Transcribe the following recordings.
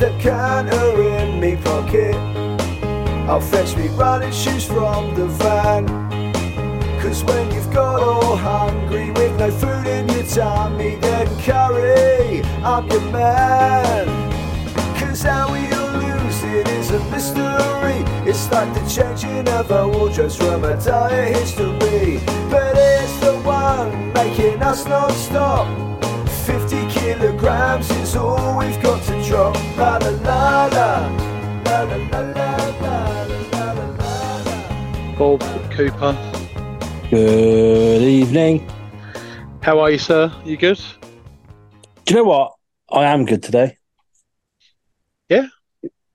step canter in me pocket. I'll fetch me running shoes from the van. Cause when you've got all hungry with no food in your tummy, then curry, I'm your man. Cause how we all lose it is a mystery. It's like the changing of our wardrobes from a dire history. But it's the one making us non stop. 50 kilograms is all we've got to drop. La la la la. La la la la la la la la la. Bob Cooper. Good evening. How are you, sir? You good? Do you know what? I am good today. Yeah?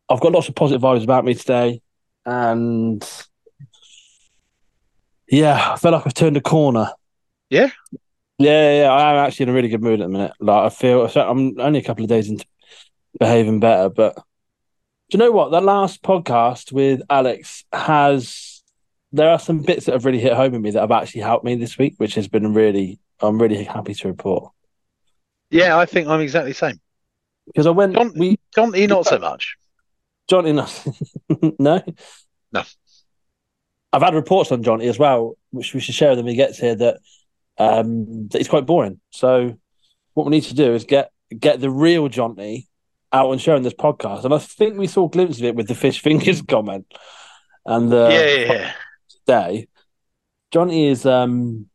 I've got lots of positive vibes about me today. And yeah, I feel like I've turned a corner. Yeah? Yeah, yeah, yeah. I am actually in a really good mood at the minute. Like I feel I'm only a couple of days into behaving better, but do you know what? That last podcast with Alex has there are some bits that have really hit home with me that have actually helped me this week, which has been really I'm really happy to report. Yeah, I think I'm exactly the same. Because I went John, we John E, not so much. Johnny no. No. I've had reports on Johnny as well, which we should share with him when he gets here that um that he's quite boring. So what we need to do is get get the real Johnny out and showing this podcast. And I think we saw a glimpse of it with the fish fingers comment. And the yeah, yeah, yeah. today. Johnny is um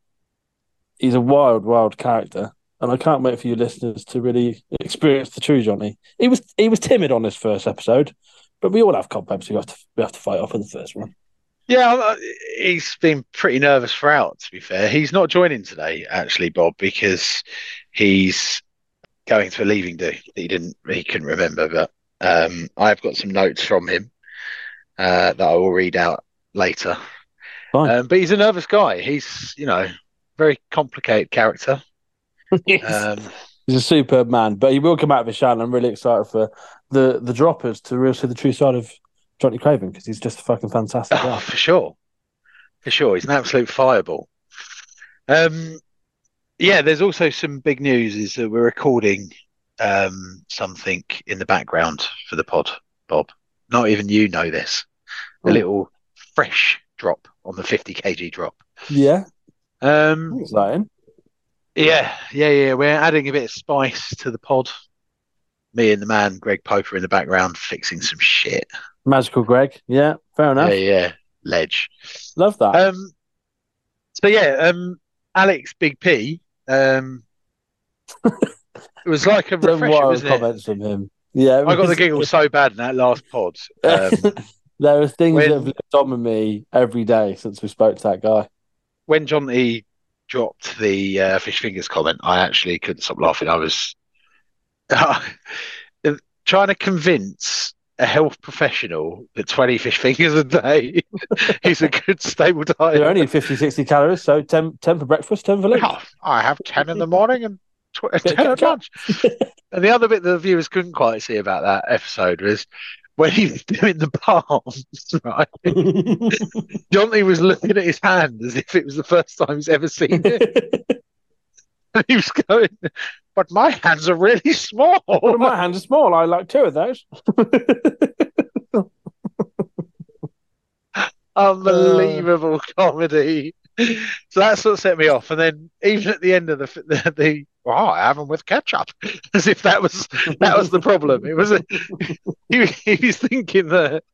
he's a wild, wild character. And I can't wait for you listeners to really experience the true Johnny. He was he was timid on this first episode, but we all have cobwebs we have to we have to fight off in the first one. Yeah, uh, he's been pretty nervous throughout, to be fair. He's not joining today, actually, Bob, because he's going to a leaving do. He didn't, he couldn't remember, but um, I've got some notes from him uh, that I will read out later. Fine. Um, but he's a nervous guy. He's, you know, very complicated character. Um, he's a superb man, but he will come out of his shell. and I'm really excited for the the droppers to really see the true side of Johnny Craven because he's just a fucking fantastic Oh, for sure, for sure, he's an absolute fireball. Um, yeah, there's also some big news. Is that we're recording um something in the background for the pod, Bob. Not even you know this. A Oh. little fresh drop on the 50 kg drop. Yeah, Um, exciting. yeah, yeah, yeah. We're adding a bit of spice to the pod. Me and the man Greg Poper in the background fixing some shit. Magical Greg. Yeah, fair enough. Yeah, yeah, ledge. Love that. Um, so yeah, um, Alex Big P. Um, it was like a refresher, wasn't it? comments from him. Yeah, I got the giggle so bad in that last pod. Um, there are things when- that have lived on with me every day since we spoke to that guy. when John E dropped the uh, fish fingers comment, I actually couldn't stop laughing. I was trying to convince a health professional that 20 fish fingers a day is a good stable diet. They're only 50, 60 calories, so 10, 10 for breakfast, 10 for lunch. Oh, I have 10 in the morning and tw- uh, 10 at lunch. And the other bit that the viewers couldn't quite see about that episode was when he was doing the palms, right? Johnny was looking at his hand as if it was the first time he's ever seen it. He was going, but my hands are really small. Well, my hands are small. I like two of those. Uh, Unbelievable comedy. So that's what set me off. And then even at the end of the the, the oh, I have them with ketchup, as if that was that was the problem. It was a, he, he was thinking that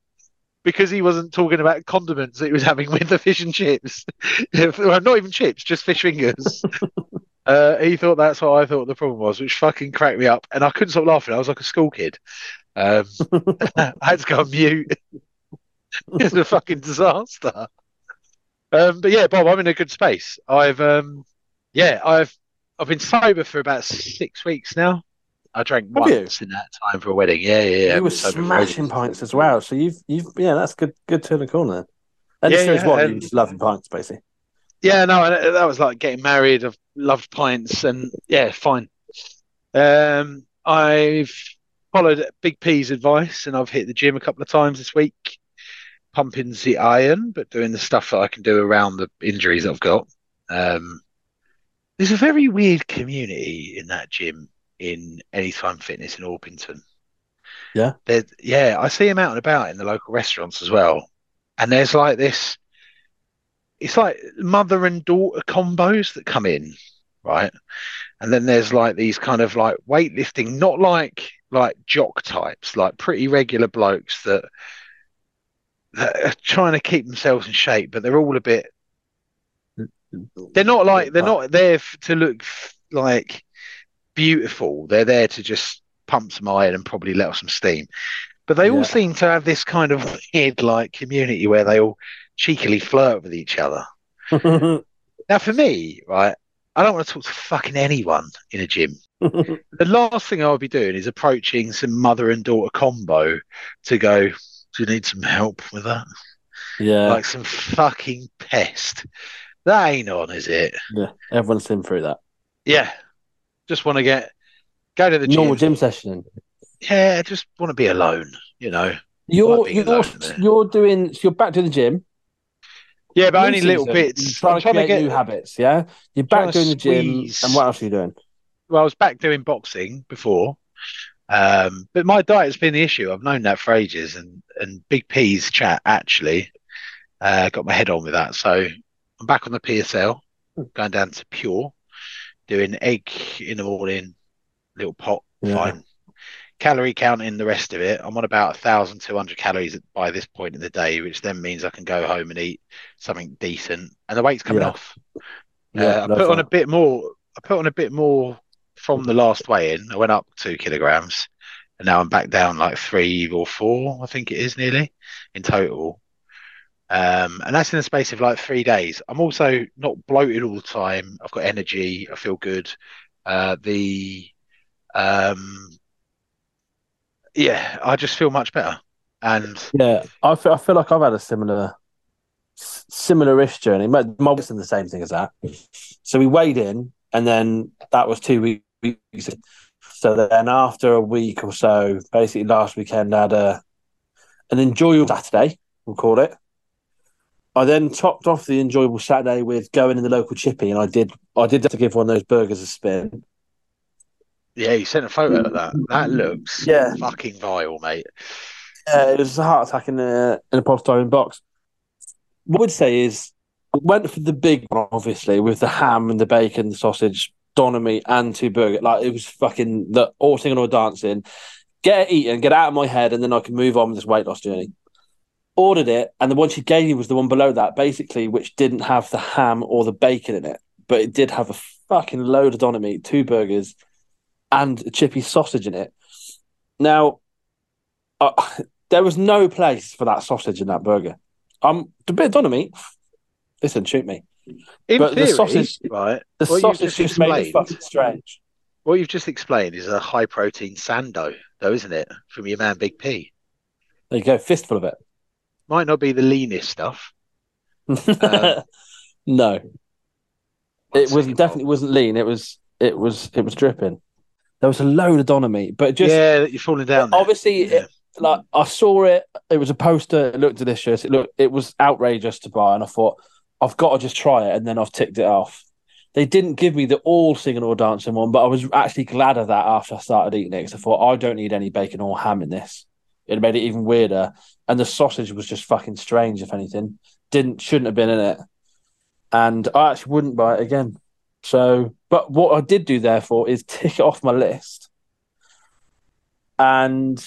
because he wasn't talking about condiments that he was having with the fish and chips, well, not even chips, just fish fingers. Uh, he thought that's what I thought the problem was, which fucking cracked me up, and I couldn't stop laughing. I was like a school kid. Um, I had to go on mute. it's a fucking disaster. Um, but yeah, Bob, I'm in a good space. I've um, yeah, I've I've been sober for about six weeks now. I drank Have you? in that time for a wedding. Yeah, yeah, yeah. you were I've been sober for smashing pints as well. So you've, you've, yeah, that's good, good turn of corner. And Yeah, yeah, what and- you just loving pints, basically. Yeah, no, that that was like getting married. I've loved pints, and yeah, fine. Um, I've followed Big P's advice, and I've hit the gym a couple of times this week, pumping the iron, but doing the stuff that I can do around the injuries I've got. Um, there's a very weird community in that gym in Anytime Fitness in Orpington. Yeah? They're, yeah, I see them out and about in the local restaurants as well. And there's like this, it's like mother and daughter combos that come in, right? And then there's like these kind of like weightlifting, not like like jock types, like pretty regular blokes that, that are trying to keep themselves in shape, but they're all a bit. They're not like they're not there f- to look f- like beautiful. They're there to just pump some iron and probably let off some steam. But they all seem to have this kind of weird like community where they all cheekily flirt with each other. Now, for me, right, I don't want to talk to fucking anyone in a gym. The last thing I'll be doing is approaching some mother and daughter combo to go, Do you need some help with that? yeah, Like some fucking pest. That ain't on, is it? yeah. Everyone's been through that. Yeah. Just want to get, go to the gym. Normal gym session. Yeah, just want to be alone, you know? You're you're alone, you're doing. So you're back to the gym. Yeah, but only little bits. You're trying I'm to get, new habits. Yeah, you're back doing the gym. And what else are you doing? well, I was back doing boxing before, um, but my diet's been the issue. I've known that for ages, and and Big P's chat actually uh, got my head on with that. So I'm back on the PSL, going down to pure, doing egg in the morning, little pot, Yeah. fine. Calorie counting the rest of it. I'm on about 1,200 calories by this point in the day, which then means I can go home and eat something decent, and the weight's coming Yeah. off. Uh, I put on a bit more. I put on a bit more from the last weigh in. I went up two kilograms, and now I'm back down like three or four. I think it is nearly in total. Um, and that's in the space of like three days. I'm also not bloated all the time. I've got energy. I feel good. Uh, the um, yeah, I just feel much better. And Yeah, I feel, I feel like I've had a similar, similar-ish journey. My was in the same thing as that. So we weighed in, and then that was two weeks. So then after a week or so, basically last weekend, I had a an enjoyable Saturday. We'll call it. I then topped off the enjoyable Saturday with going in the local chippy, and I did I did have to give one of those burgers a spin. Yeah, you sent a photo of that. That looks Yeah. fucking vile, mate. Uh, it was a heart attack in a in a polystyrene box. What I would say is, I went for the big one, obviously, with the ham and the bacon, the sausage, doner meat, and two burger. Like it was fucking the all singing or dancing. Get it eaten, get it out of my head, and then I can move on with this weight loss journey. Ordered it, and the one she gave me was the one below that, basically, which didn't have the ham or the bacon in it, but it did have a fucking load of doner meat, two burgers, and a chippy sausage in it. Now, uh, there was no place for that sausage in that burger. Um, the bit of doner meat. Listen, shoot me. In But the theory, sausage- right? The sausage just, made it fucking strange. What you've just explained is a high protein sando, though, isn't it? From your man Big P. There you go, fistful of it. Might not be the leanest stuff. Um, no, it was definitely wasn't lean. It was it was it was dripping. There was a load of meat, but just yeah, you're falling down. There. obviously Yeah. it, like I saw it. It was a poster. It looked delicious. It looked it was outrageous to buy, and I thought I've got to just try it, and then I've ticked it off. They didn't give me the all singing or dancing one, but I was actually glad of that after I started eating it because I thought I don't need any bacon or ham in this. It made it even weirder, and the sausage was just fucking strange. If anything, didn't shouldn't have been in it, and I actually wouldn't buy it again. So, but what I did do therefore is tick it off my list, and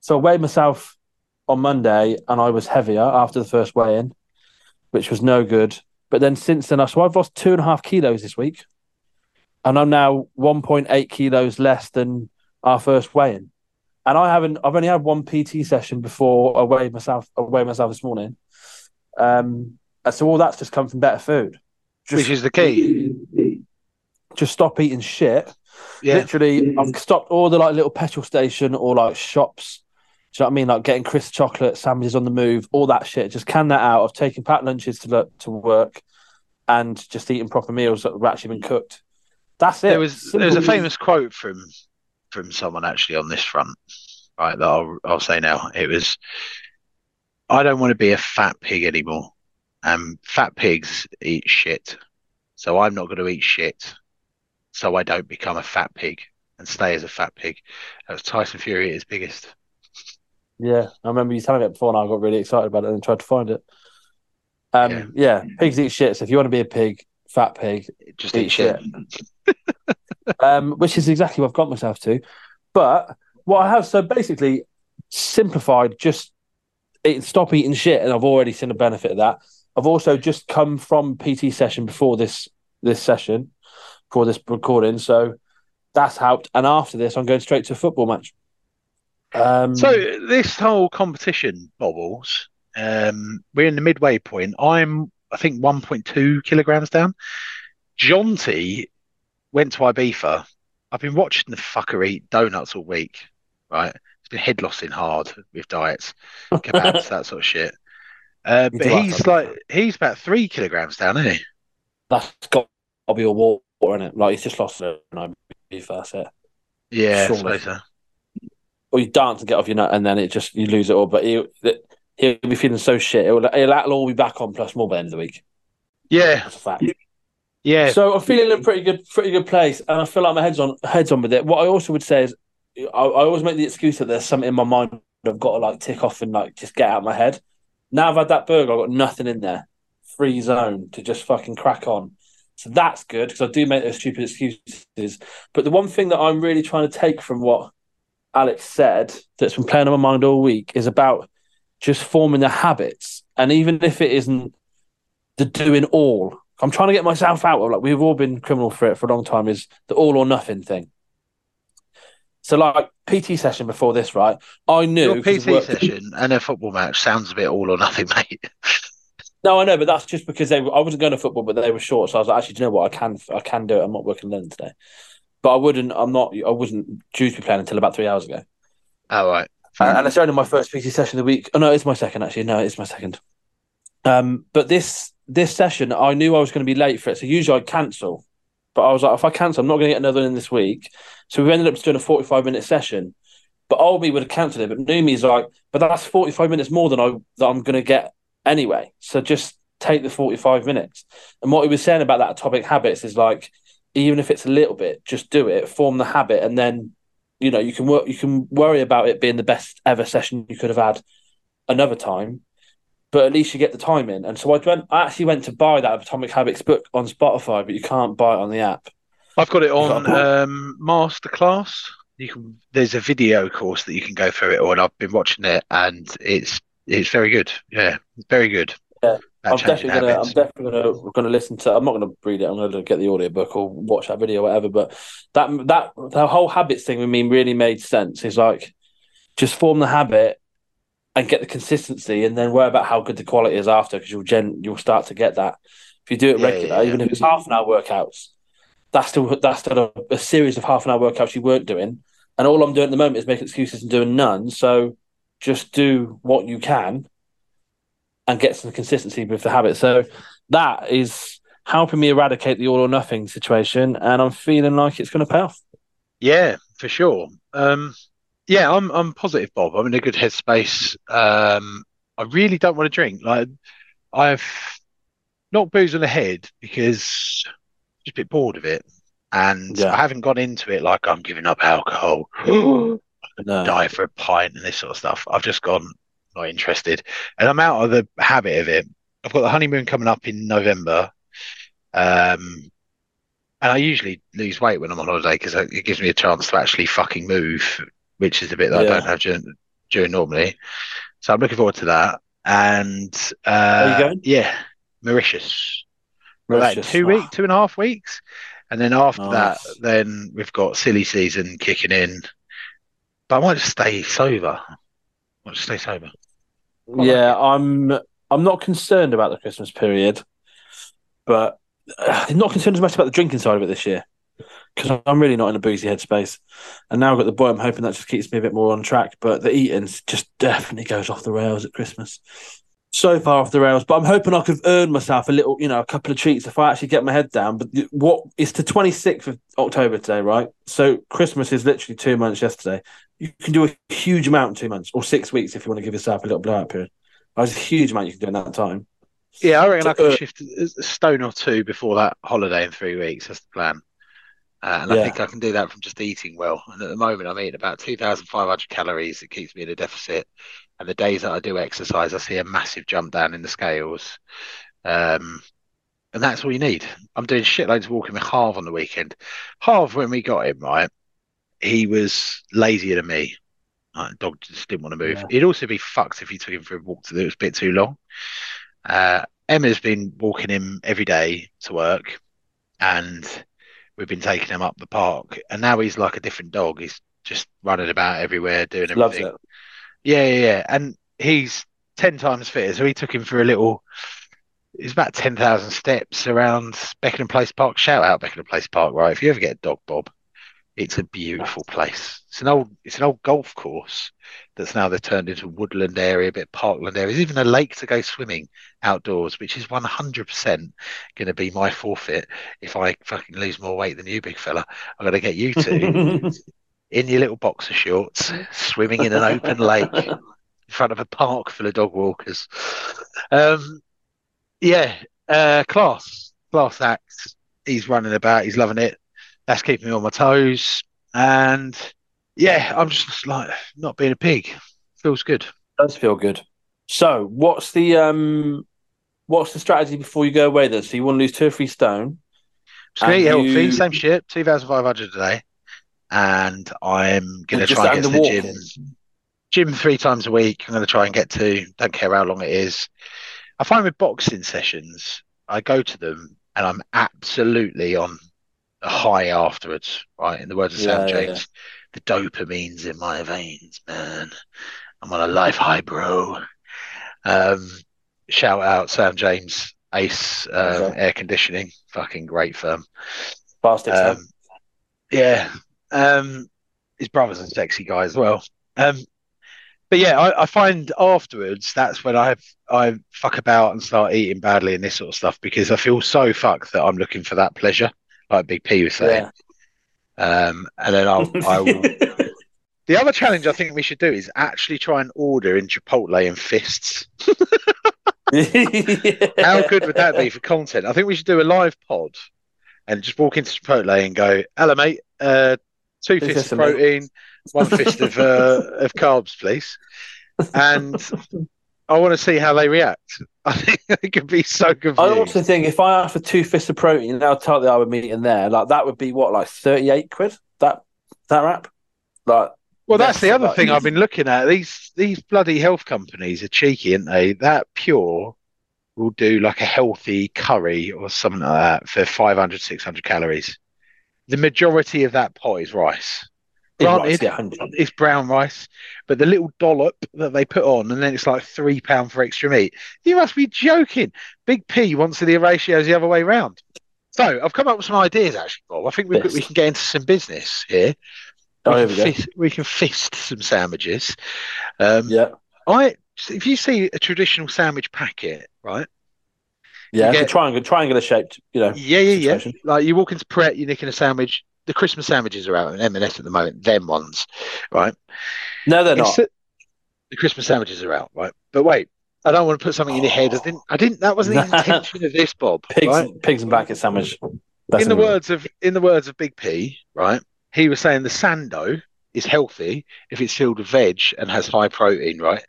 so I weighed myself on Monday, and I was heavier after the first weigh-in, which was no good. But then since then, I so I've lost two and a half kilos this week, and I'm now 1.8 kilos less than our first weigh-in. And I haven't. I've only had one PT session before I weighed myself. I weighed myself this morning. Um, so all that's just come from better food. Which is the key. Just stop eating shit. Yeah, Literally, I've stopped all the like little petrol station or like shops. Do you know what I mean? Like getting crisp chocolate, sandwiches on the move, all that shit. Just can that out. I've taken packed lunches to lo- to work, and just eating proper meals that have actually been cooked. That's it. there was there was a famous quote from from someone actually on this front, right? That I'll I'll say now. It was, "I don't want to be a fat pig anymore. Um, fat pigs eat shit, so I'm not going to eat shit, so I don't become a fat pig." And stay as a fat pig. That was Tyson Fury at his biggest. Yeah, I remember you telling me it before, and I got really excited about it and tried to find it. Um, Yeah. yeah. pigs eat shit. So if you want to be a pig, fat pig, Just eat shit. um, which is exactly what I've got myself to. But what I have so basically simplified, just eat, stop eating shit, and I've already seen the benefit of that. I've also just come from PT session before this this session, for this recording, so that's helped. And after this, I'm going straight to a football match. Um, So this whole competition, bobbles. Um, we're in the midway point. I'm, I think, 1.2 kilograms down. Jonty went to Ibiza. I've been watching the fucker eat donuts all week. Right, he's been head lossing hard with diets, kebabs, that sort of shit. Uh, but he's like, he's about three kilograms down, isn't he? that's got to be a war in it. Like he's just lost it, and I believe that's it. Yeah, I Surely. suppose so. Or you dance and get off your nut, and then it just you lose it all. But he he'll be feeling so shit. It'll, it'll, it'll all be back on plus more by the end of the week. Yeah, That's a fact. yeah. So I'm feeling in a pretty good, pretty good place, and I feel like my head's on, head's on with it. What I also would say is, I, I always make the excuse that there's something in my mind I've got to like tick off and like just get out of my head. Now I've had that burger, I've got nothing in there, free zone to just fucking crack on. So that's good because I do make those stupid excuses. But the one thing that I'm really trying to take from what Alex said that's been playing on my mind all week is about just forming the habits, and even if it isn't the doing all. I'm trying to get myself out of like we've all been criminal for it for a long time is the all or nothing thing. So like PT session before this, right? I knew Your PT work- session and a football match sounds a bit all or nothing, mate. No, I know, but that's just because they were, I wasn't going to football, but they were short. So I was like, actually, do you know what? I can I can do it. I'm not working London today, but I wouldn't. I'm not. I wasn't due to be playing until about three hours ago. All right. Uh, and it's only my first PT session of the week. Oh no, it's my second actually. No, it's my second. Um, but this this session, I knew I was going to be late for it, so usually I'd cancel. But I was like, if I cancel, I'm not going to get another one in this week. So we ended up doing a 45 minute session. But old me would have cancelled it. But new me's like, but that's 45 minutes more than I that I'm going to get anyway. So just take the 45 minutes. And what he was saying about that atomic habits is like, even if it's a little bit, just do it, form the habit, and then you know you can work. You can worry about it being the best ever session you could have had another time, but at least you get the time in. And so I went. I actually went to buy that Atomic Habits book on Spotify, but you can't buy it on the app. I've got it on um, Masterclass. You can. There's a video course that you can go through it on I've been watching it, and it's it's very good. Yeah, very good. Yeah. I'm definitely gonna. I'm definitely gonna gonna listen to. I'm not gonna read it. I'm gonna get the audio book or watch that video, or whatever. But that that the whole habits thing with me really made sense. It's like just form the habit and get the consistency, and then worry about how good the quality is after, because you'll gen you'll start to get that. If you do it Yeah, regular, yeah, yeah. even if it's half an hour workouts, that's still that's still a, a series of half an hour workouts you weren't doing. And all I'm doing at the moment is making excuses and doing none. So just do what you can and get some consistency with the habit. So that is helping me eradicate the all or nothing situation, and I'm feeling like it's going to pay off. Yeah, for sure. Um, yeah, I'm I'm positive, Bob. I'm in a good headspace. Um, I really don't want to drink. Like I've knocked booze on the head because I'm just a bit bored of it, and Yeah. I haven't gone into it like I'm giving up alcohol. No. die for a pint and this sort of stuff. I've just gone not interested, and I'm out of the habit of it. I've got the honeymoon coming up in November, um, and I usually lose weight when I'm on holiday because it gives me a chance to actually fucking move, which is a bit that I don't have during, during normally. So I'm looking forward to that. And uh, yeah, Mauritius. Mauritius. two Oh, weeks, two and a half weeks, and then after that, then we've got silly season kicking in. But I might just stay sober. I might just stay sober. Yeah, I'm. I'm not concerned about the Christmas period, but uh, I'm not concerned as much about the drinking side of it this year because I'm really not in a boozy headspace. And now I've got the boy. I'm hoping that just keeps me a bit more on track. But the eating just definitely goes off the rails at Christmas. So far off the rails, but I'm hoping I could earn myself a little, you know, a couple of treats if I actually get my head down. But what it's the 26th of October today, right? So Christmas is literally two months yesterday. You can do a huge amount in two months or six weeks if you want to give yourself a little blowout period. There's a huge amount you can do in that time. Yeah, I reckon So, I could uh, shift a stone or two before that holiday in three weeks. That's the plan. Uh, and Yeah. I think I can do that from just eating well. And at the moment, I'm eating about 2,500 calories. It keeps me in a deficit. And the days that I do exercise, I see a massive jump down in the scales. Um, and that's all you need. I'm doing shitloads of walking with Harv on the weekend. Harv, when we got him, right, he was lazier than me. The dog just didn't want to move. Yeah. He'd also be fucked if you took him for a walk to that was a bit too long. Uh, Emma's been walking him every day to work, and we've been taking him up the park. And now he's like a different dog. He's just running about everywhere, doing everything. Loves it. Yeah, yeah, yeah. And he's 10 times fitter. So he took him for a little, it's about 10,000 steps around Beckenham Place Park. Shout out Beckenham Place Park, right? If you ever get a dog, Bob, it's a beautiful place. It's an old, it's an old golf course that's now they've turned into woodland area, a bit parkland area. There's even a lake to go swimming outdoors, which is 100% going to be my forfeit if I fucking lose more weight than you, big fella. I'm going to get you to in your little boxer shorts, swimming in an open lake in front of a park full of dog walkers. Um, yeah, uh, class, class act. He's running about. He's loving it. That's keeping me on my toes. And yeah, I'm just like not being a pig. Feels good. does feel good. So, what's the um, what's the strategy before you go away? Then, so you want to lose two or three stone. Eat healthy, you- same shit, two thousand five hundred a day, and I'm gonna try and get to the gym. Gym three times a week. I'm gonna try and get to. Don't care how long it is. I find with boxing sessions, I go to them and I'm absolutely on high afterwards. Right, in the words of Sam Yeah, yeah, James, the dopamine's in my veins, man. I'm on a life high, bro. Um, shout out Sam James, Ace um, Okay. Air Conditioning, fucking great firm. Fast Um, yeah. Um, his brother's a sexy guy as well. Um, but yeah, I, I find afterwards that's when I I fuck about and start eating badly and this sort of stuff because I feel so fucked that I'm looking for that pleasure, like Big P was saying. Um, and then I'll, I will. The other challenge I think we should do is actually try and order in Chipotle in fists. How good would that be for content? I think we should do a live pod and just walk into Chipotle and go, "Hello, mate. Uh, two fists of of meat." protein, one fist of uh, of carbs, please." And I want to see how they react. I think they could be so good. I confused. also think if I asked for two fists of protein, how tightly I would meet in there, like that would be what, like thirty eight quid? That that wrap? Like Well, that's the other about thing I've been looking at. These these bloody health companies are cheeky, aren't they? That Pure will do like a healthy curry or something like that for 500, 600 calories. The majority of that pot is rice. It's Granted, right, yeah, 100. it's brown rice, but the little dollop that they put on, and then it's like three pound for extra meat. You must be joking. Big P wants to the ratios the other way round. So I've come up with some ideas actually, Bob. I think we, we can get into some business here. Oh, we, can fist, we can fist some sandwiches. Um, Yeah, I if you see a traditional sandwich packet, right? yeah. get- a triangle, triangular shaped, you know. Yeah, yeah, yeah. Like you walk into Pret, you're nicking a sandwich. The Christmas sandwiches are out in M&S at the moment. Them ones, right? No, they're not. Instead- the Christmas sandwiches are out, right? But wait, I don't want to put something in your head. I didn't. I didn't. That wasn't the intention of this, Bob. Pigs, right? pigs and blanket sandwich. That's in the words of in the words of Big P, right? He was saying the sando is healthy if it's filled with veg and has high protein, right?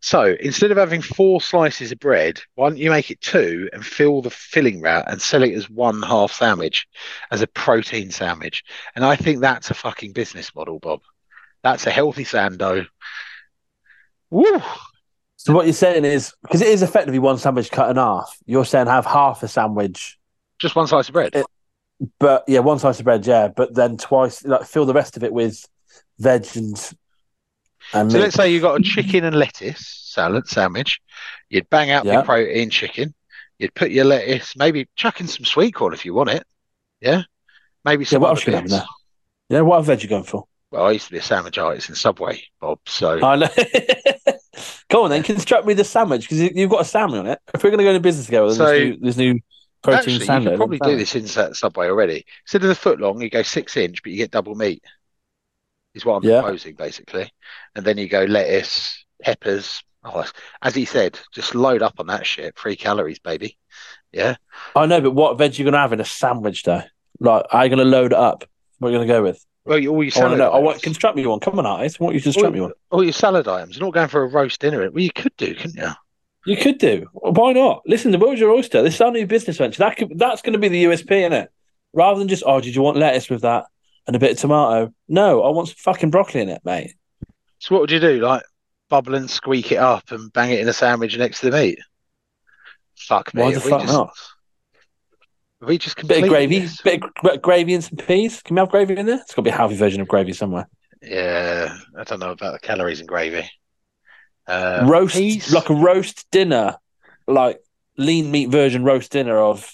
So instead of having four slices of bread, why don't you make it two and fill the filling route and sell it as one half sandwich, as a protein sandwich? And I think that's a fucking business model, Bob. That's a healthy sando. Woo! So what you're saying is because it is effectively one sandwich cut in half. You're saying have half a sandwich, Just one slice of bread. It- but yeah, one slice of bread, yeah, but then twice, like fill the rest of it with veg and and So meat. let's say you got a chicken and lettuce salad sandwich. You'd bang out Yeah. your protein chicken. You'd put your lettuce, maybe chuck in some sweet corn if you want it. Yeah. Maybe yeah, some what else you have in there? Yeah, what veg you going for? Well, I used to be a sandwich artist in Subway, Bob. So I know. Go on then, construct me the sandwich because you've got a salmon on it. If we're going to go into business together, So- there's, new, there's new protein actually, you sandwich. could probably do this in Subway already. Instead of the foot long, you go six inch, but you get double meat. Is what I'm Yeah. proposing basically, and then you go lettuce, peppers. Oh, as he said, just load up on that shit. Free calories, baby. Yeah. I know, but what veg you going to have in a sandwich though? Like, are you going to load it up? What are you going to go with? Well, you- all your I want salad to know. Oh, I want construct me one. Come on, Ice. What you construct me one? all your salad items. You're not going for a roast dinner. Well, you could do, couldn't you? You could do. Why not? Listen, the world's your oyster. This is our new business venture. That could, that's going to be the USP, isn't it? Rather than just, oh, did you want lettuce with that and a bit of tomato? No, I want some fucking broccoli in it, mate. So what would you do? Like bubble and squeak it up and bang it in a sandwich next to the meat? Fuck me. Why the fuck just, not? we just Bit of gravy, this? bit of gravy and some peas. Can we have gravy in there? It's got to be a healthy version of gravy somewhere. Yeah, I don't know about the calories in gravy. Uh, roast, peas? like a roast dinner, like lean meat version roast dinner of.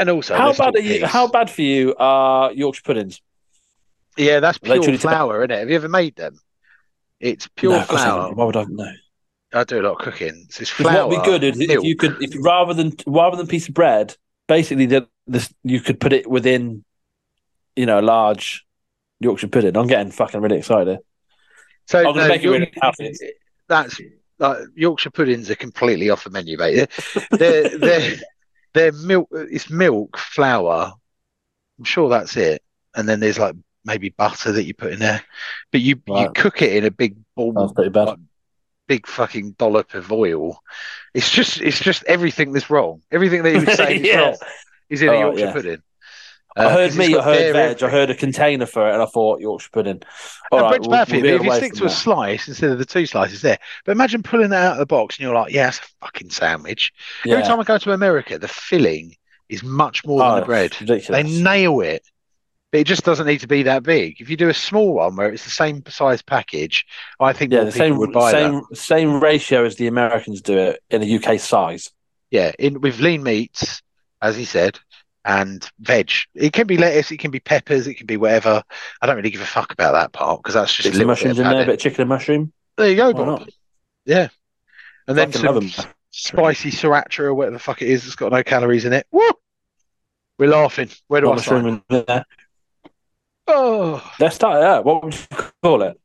And also how bad are you? How bad for you are Yorkshire puddings? Yeah, that's pure truly- flour, isn't it? Have you ever made them? It's pure No, of course I flour. haven't. Why would I know? I do a lot of cooking. It's just 'Cause flour. what would be good is if you could, if rather than rather than piece of bread, basically the this you could put it within, you know, a large Yorkshire pudding. I'm getting fucking really excited. So I'm gonna no, make it really York- healthy. That's like Yorkshire puddings are completely off the menu, mate. They're they're, they're milk. It's milk, flour. I'm sure that's it. And then there's like maybe butter that you put in there, but you you cook it in a big bowl. That's pretty bad. like, big fucking dollop of oil. It's just it's just everything that's wrong. Everything that you would say is wrong is in a Oh, Yorkshire yeah. pudding. I Uh, heard 'cause it's meat, I heard veg, I heard a container for it, and I thought Yorkshire pudding. All right, we'll- you, we'll if you stick to a slice instead of the two slices there. But imagine pulling that out of the box and you're like, yeah, that's a fucking sandwich. Every time I go to America, the filling is much more Oh, than the bread. ridiculous. They nail it, but it just doesn't need to be that big. If you do a small one where it's the same size package, I think yeah, the people same would buy that. same same ratio as the Americans do it in a UK size. Yeah, in with lean meats, as he said, and veg. It can be lettuce, it can be peppers, it can be whatever. I don't really give a fuck about that part because that's just a little bit mushrooms of in there, a bit of chicken and mushroom. There you go, Why Bob. not? Yeah, and then some spicy sriracha or whatever the fuck it is. It's got no calories in it. Woo! We're laughing. Where do Got I mushroom in there. Oh, Let's start it out. What would you call it?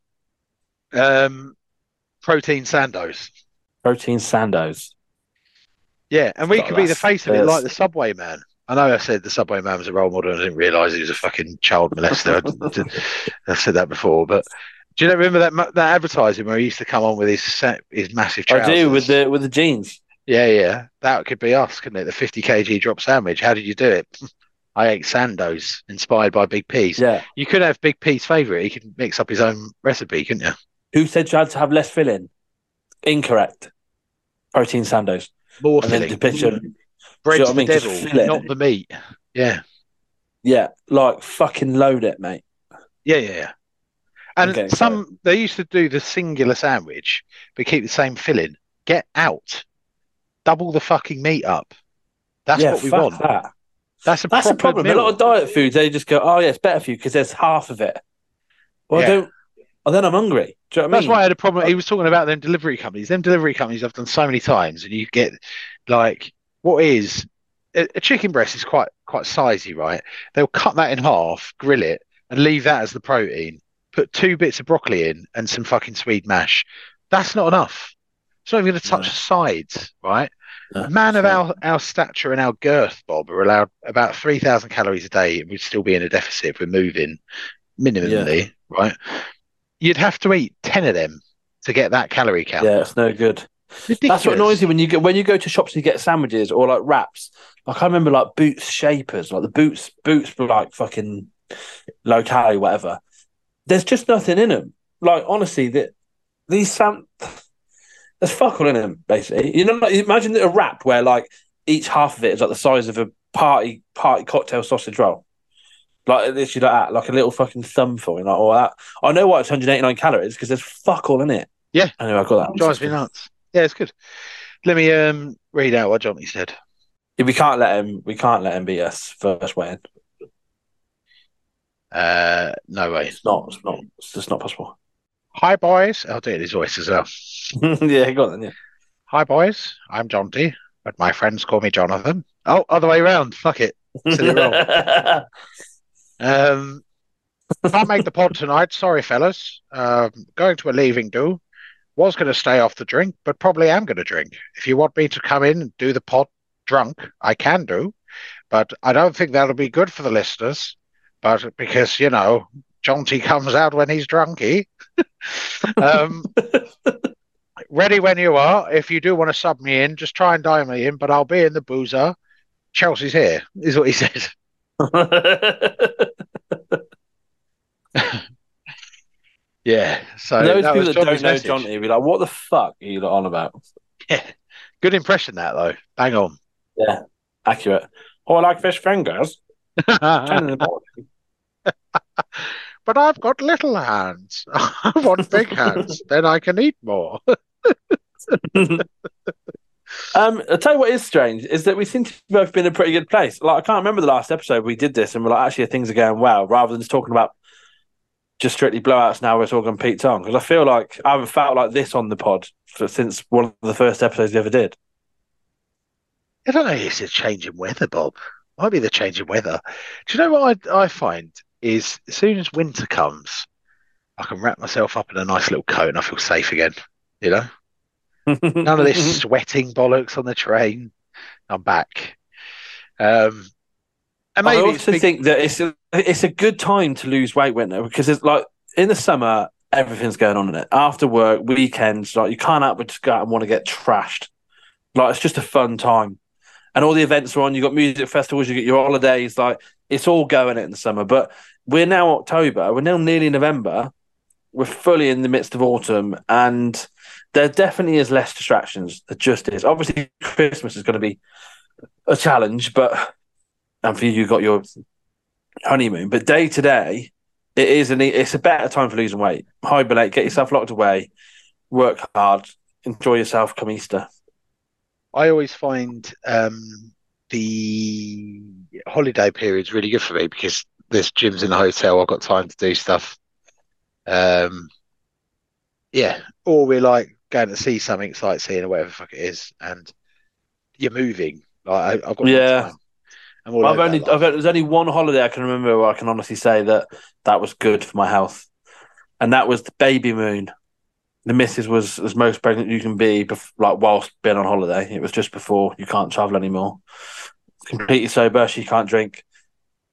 um, protein sandos. Protein sandos. Yeah, and we could be the face of it, like the Subway Man. I know I said the Subway Man was a role model, and I didn't realise he was a fucking child molester. I I've said that before, but do you know, remember that that advertising where he used to come on with his set, his massive trousers? I do with the with the jeans. Yeah, yeah, that could be us, couldn't it? The 50 kg drop sandwich. How did you do it? I ate Sandos, inspired by Big P's. Yeah. You could have Big P's favourite. He could mix up his own recipe, couldn't you? Who said you had to have less filling? Incorrect. Protein sandos. More And then filling. the picture. Bread's Do you know what I the mean? Just devil, fill it. not the meat. Yeah, Yeah, like fucking load it, mate. yeah, yeah. yeah. And Okay, some they used to do the singular sandwich, but keep the same filling. Get out, double the fucking meat up. That's yeah, what we fuck want. That. That's a That's the proper problem. A lot of diet foods, they just go, "Oh yeah, it's better for you because there's half of it." Well, Yeah. I don't. And then I'm hungry. Do you know what I That's mean? why I had a problem. He was talking about them delivery companies. Them delivery companies I've done so many times, and you get like what is a, chicken breast is quite quite sizey, right? They'll cut that in half, grill it, and leave that as the protein. Put two bits of broccoli in and some fucking Swede mash. That's not enough. It's not even going to touch No. the sides, right? No, man of our, our stature and our girth, Bob, are allowed about 3,000 calories a day and we'd still be in a deficit if we're moving minimally, right? You'd have to eat 10 of them to get that calorie count. Yeah, it's no good. Ridiculous. That's what annoys me when you go when you go to shops and you get sandwiches or like wraps. Like I remember like Boots Shapers, like the Boots Boots like fucking low calorie, whatever. There's just nothing in them. Like honestly, that these sam there's fuck all in them. Basically, you know, like, imagine a wrap where like each half of it is like the size of a party party cocktail sausage roll. Like literally like that, like a little fucking thumbful. Like all that. I know why it's 189 calories because there's fuck all in it. Yeah. I Anyway, I got that. drives me nuts. Yeah, it's good. Let me um read out what Johnny said. We can't let him. We can't let him beat us first win. Uh, no way. It's not. It's not. It's just not possible. Hi, boys. I'll do it in his voice as well. yeah, go on then. Hi, boys. I'm Jonty, but my friends call me Jonathan. Oh, other way around. Fuck it. Um, can't make the pod tonight. Sorry, fellas. Um, going to a leaving do. Was going to stay off the drink, but probably am going to drink. If you want me to come in and do the pot drunk, I can do, but I don't think that'll be good for the listeners. but because you know Jonty comes out when he's drunky. um, ready when you are. If you do want to sub me in, just try and dial me in, but I'll be in the boozer. Chelsea's here, is what he said. yeah. So Those that people that don't know message. Johnny be like, "What the fuck are you on about?" Yeah. Good impression that though. Bang on. Yeah, accurate. Oh, I like fish fingers. Ten in the morning. but I've got little hands. I want big hands. then I can eat more. Um, I'll tell you what is strange is that we seem to both be in a pretty good place. Like I can't remember the last episode we did this, and we're like, actually things are going well, rather than just talking about just strictly blowouts. Now we're talking Pete Tong because I feel like I haven't felt like this on the pod for, since one of the first episodes we ever did. I don't know if it's a change in weather, Bob. Might be the change in weather. Do you know what I, I find is as soon as winter comes, I can wrap myself up in a nice little coat and I feel safe again. You know, none of this sweating bollocks on the train. I'm back. Um, and I also big- think that it's a, it's a good time to lose weight, winter, because it's like in the summer everything's going on in it. After work, weekends, like you can't help but just go out and want to get trashed. Like it's just a fun time, and all the events are on. You got music festivals, you get your holidays. Like it's all going in the summer. But we're now October. We're now nearly November. We're fully in the midst of autumn, and there definitely is less distractions. There just is. Obviously, Christmas is going to be a challenge, but and for you, you got your honeymoon. But day to day, it is an it's a better time for losing weight. Hibernate, get yourself locked away, work hard, enjoy yourself come Easter. I always find um, the holiday period's really good for me because there's gyms in the hotel. I've got time to do stuff. Um, yeah, or we're like going to see something, sightseeing or whatever the fuck it is, and you're moving. Like I, I've got Yeah. time. I've only. I've, there's only one holiday I can remember where I can honestly say that that was good for my health, and that was the baby moon. The missus was as most pregnant you can be, bef- like whilst being on holiday. It was just before you can't travel anymore. Completely sober, she can't drink,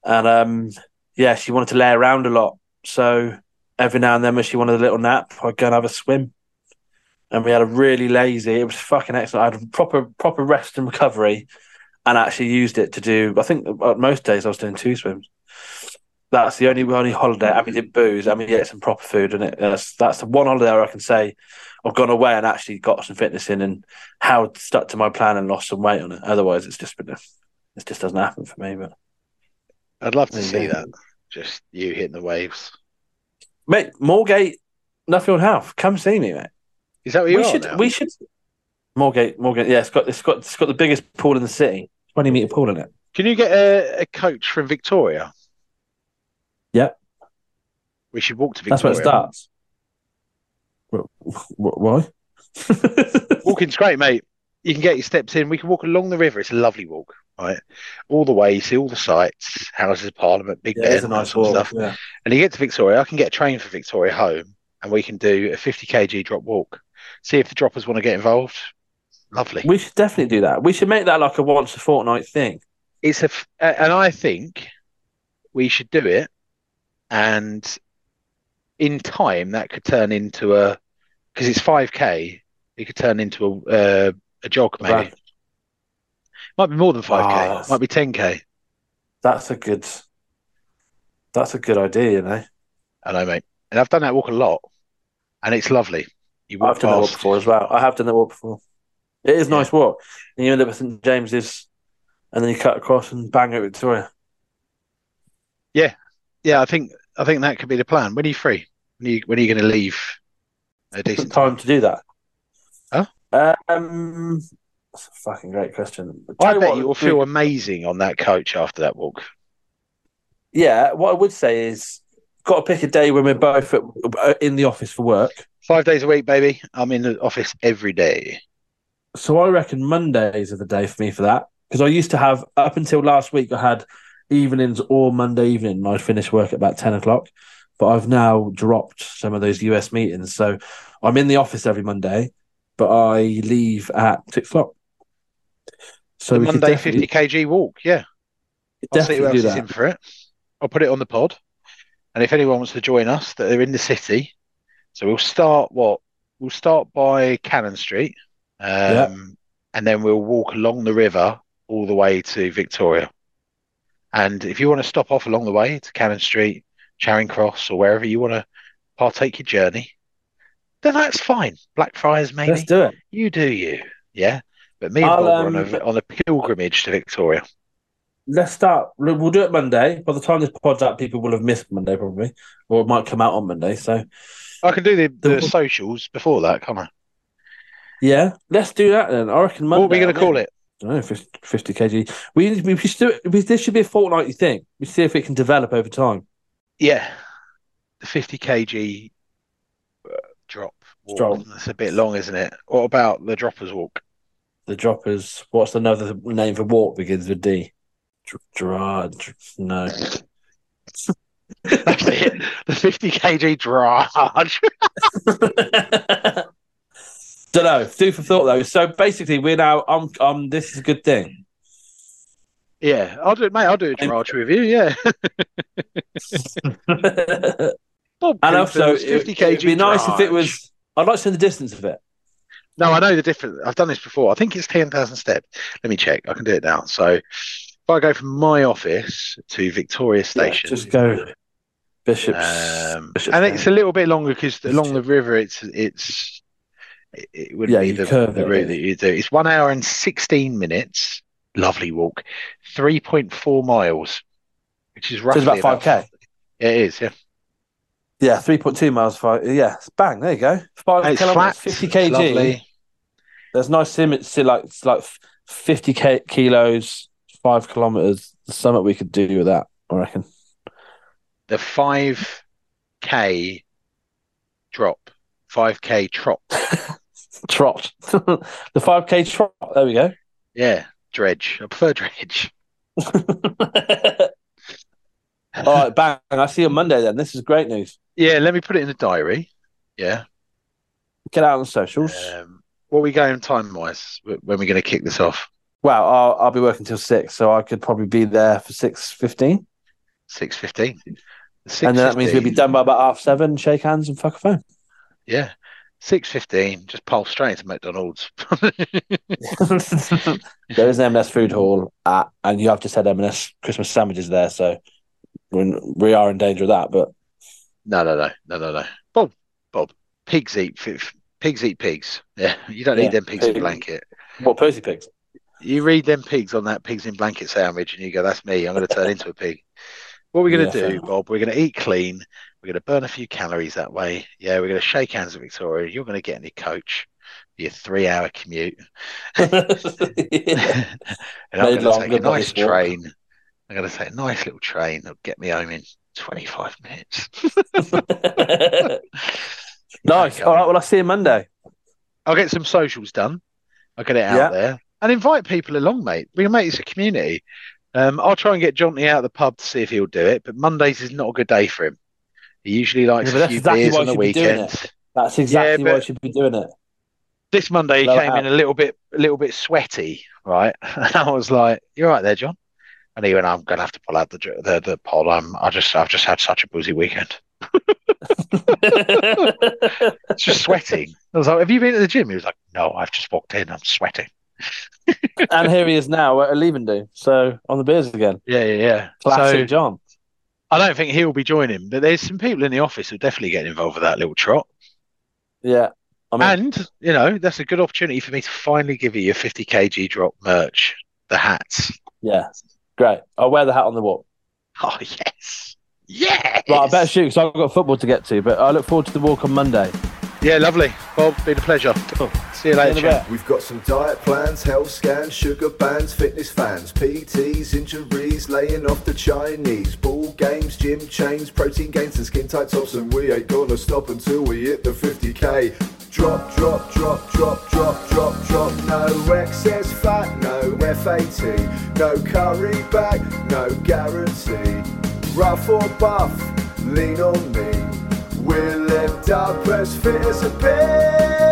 and um, yeah, she wanted to lay around a lot. So every now and then, when she wanted a little nap, I'd go and have a swim. And we had a really lazy. It was fucking excellent. I had a proper proper rest and recovery, and actually used it to do. I think uh, most days I was doing two swims. That's the only only holiday. I mean, did booze. I mean, yeah, some proper food, and it that's that's the one holiday where I can say I've gone away and actually got some fitness in and how stuck to my plan and lost some weight on it. Otherwise, it's just been a, it just doesn't happen for me. But I'd love to There you see that. Just you hitting the waves. mate, Moorgate, Nuffield Health, come see me, mate. Is that what you we are should now? we should Moorgate Morgate, Yeah, it's got it's got it's got the biggest pool in the city. Twenty meter pool in it. Can you get a, a coach from Victoria? Yeah. We should walk to Victoria. That's where it starts. Wh- Why? Walking's great, mate. You can get your steps in. We can walk along the river. It's a lovely walk, right? All the way, you see all the sights, Houses of Parliament, Big Yeah, Ben, it's all that nice sort of walk. stuff. Yeah. And you get to Victoria. I can get a train for Victoria home, and we can do a 50 kg drop walk. See if the droppers want to get involved. Lovely. We should definitely do that. We should make that like a once a fortnight thing. It's a, f- and I think we should do it. And in time, that could turn into a, because it's 5k, it could turn into a uh, a jog maybe. Right. Might be more than 5k. Ah, that's- Might be 10k. That's a good. That's a good idea, you know. I know, mate. And I've done that walk a lot, and it's lovely. You walk I've done that walk before as well. I have done that walk before. It is a Yeah. nice walk. And you end up at St James's, and then you cut across and bang at Victoria. Yeah, yeah. I think I think that could be the plan. When are you free? When are you, when are you going to leave? A decent time to do that. Huh? Um, that's a fucking great question. I Tell bet what, you will we- feel amazing on that coach after that walk. Yeah, what I would say is, got to pick a day when we're both at, uh, in the office for work. Five days a week, baby. I'm in the office every day. So I reckon Mondays are the day for me for that because I used to have up until last week I had evenings or Monday evening and I'd finish work at about ten o'clock. But I've now dropped some of those US meetings, so I'm in the office every Monday, but I leave at six o'clock. So Monday 50 kg walk. Yeah, I'll see who else do is in for it. I'll put it on the pod. And if anyone wants to join us that they're in the city, so we'll start what? We'll start by Cannon Street. Um, Yeah. and then we'll walk along the river all the way to Victoria. And if you want to stop off along the way to Cannon Street, Charing Cross, or wherever you want to partake your journey, then that's fine. Blackfriars, maybe. Let's do it. You do you, yeah. But me and I'll, Bob are on um, a, on a pilgrimage to Victoria. Let's start. We'll we'll do it Monday. By the time this pod's out, people will have missed Monday probably, or it might come out on Monday. So I can do the, the The- socials before that, can't I? Yeah, let's do that then. I reckon Monday. what are we going to call it? I don't know, 50, 50 kg. We we should do it. we- This should be a fortnightly thing. We see if it can develop over time. Yeah, the 50 kg uh, drop. walk. Drop. That's a bit long, isn't it? What about the droppers walk? The droppers. What's another name for walk begins with D? Dr- Gerard. No. That's it. The 50 kg drudge. Don't know. Food for thought though. So basically, we're now. Um. Um. This is a good thing. yeah, I'll do it, mate. I'll do a drudge review. Yeah. Bob And also, Cooper's it, 50 kg would be nice if it was. I'd like to know the distance of it. No, I know the difference. I've done this before. I think it's 10,000 steps. Let me check. I can do it now. So if I go from my office to Victoria Station, Just go. Bishops. um, Bishops and it's a little bit longer because along the river, it's it's it, it would Yeah, be the, the route that you do. It's one hour and 16 minutes. Lovely walk, 3.4 miles, which is So roughly it's about 5k. Yeah, it is. Yeah, Yeah, three point two miles. Five. Yeah, bang. There you go. Five it's kilometers, flat. fifty it's kg. lovely. There's nice sim. It's like it's like fifty k kilos, five kilometers. There's something we could do with that. I reckon. The 5k drop, 5k trot. Trot. the five k trot. There we go. Yeah, dredge. I prefer dredge. All right, bang. I see you on Monday then. This is great news. Yeah, let me put it in the diary. Yeah. Get out on socials. Um, what are we going time wise? When are we going to kick this off? Well, I'll, I'll be working till six, so I could probably be there for six fifteen, Six fifteen. and then that means we'll be done by about half seven. Shake hands and fuck a phone. Yeah, six fifteen. Just pulse straight to McDonald's. there is an M&S food hall, at, and you have just had M&S Christmas sandwiches there, so we're in, we are in danger of that. But no, no, no, no, no, no. Bob, Bob. Pigs eat fi- pigs eat pigs. Yeah, you don't Yeah, need them pigs in blanket. what Percy pigs? You read them pigs on that pigs in blanket sandwich, and you go, "That's me. I'm going to turn into a pig." What are we going to fair do. Bob? We're going to eat clean. We're going to burn a few calories that way. Yeah, we're going to shake hands with Victoria. You're going to get in your coach. Your three-hour commute. and I'm going to take a nice walk. train. I'm going to take a nice little train that'll get me home in 25 minutes. nice. All right. Well, I'll see you Monday. I'll get some socials done. I'll get it out Yeah. there and invite people along, mate. We make this a community. Um, I'll try and get Jonty out of the pub to see if he'll do it, but Mondays is not a good day for him. He usually likes Yeah, a few exactly beers on the you should be doing weekend. That's exactly why but- I should be doing it. This Monday he Blow came in a little bit, a little bit sweaty, right? And I was like, "You're right there, John." And he went, "I'm gonna have to pull out the the the pod. I'm, I just, I've just had such a boozy weekend. It's just sweating." I was like, "Have you been to the gym?" He was like, "No, I've just walked in. I'm sweating." And here he is now at a. So on the beers again. Yeah, yeah, yeah. Classic So John. I don't think he'll be joining, but there's some people in the office who definitely get involved with that little trot. Yeah. I mean, And you know, that's a good opportunity for me to finally give you your 50 kg drop merch, the hats. yeah. Great. I'll wear the hat on the walk. Oh yes, yes. Right, I better shoot because I've got football to get to, but I look forward to the walk on Monday. Yeah, lovely, Bob. Been a pleasure. Cool. See you See you later, in a champ. bit. We've got some diet plans, health scans, sugar bans, fitness fans, PTs, injuries, laying off the Chinese, ball games, gym chains, protein gains, and skin tight tops, and we ain't gonna stop until we hit the 50k. Drop, drop, drop, drop, drop, drop, drop. No excess fat, no FAT, no curry back, no guarantee. Rough or buff, lean on me. We'll end up as fit as.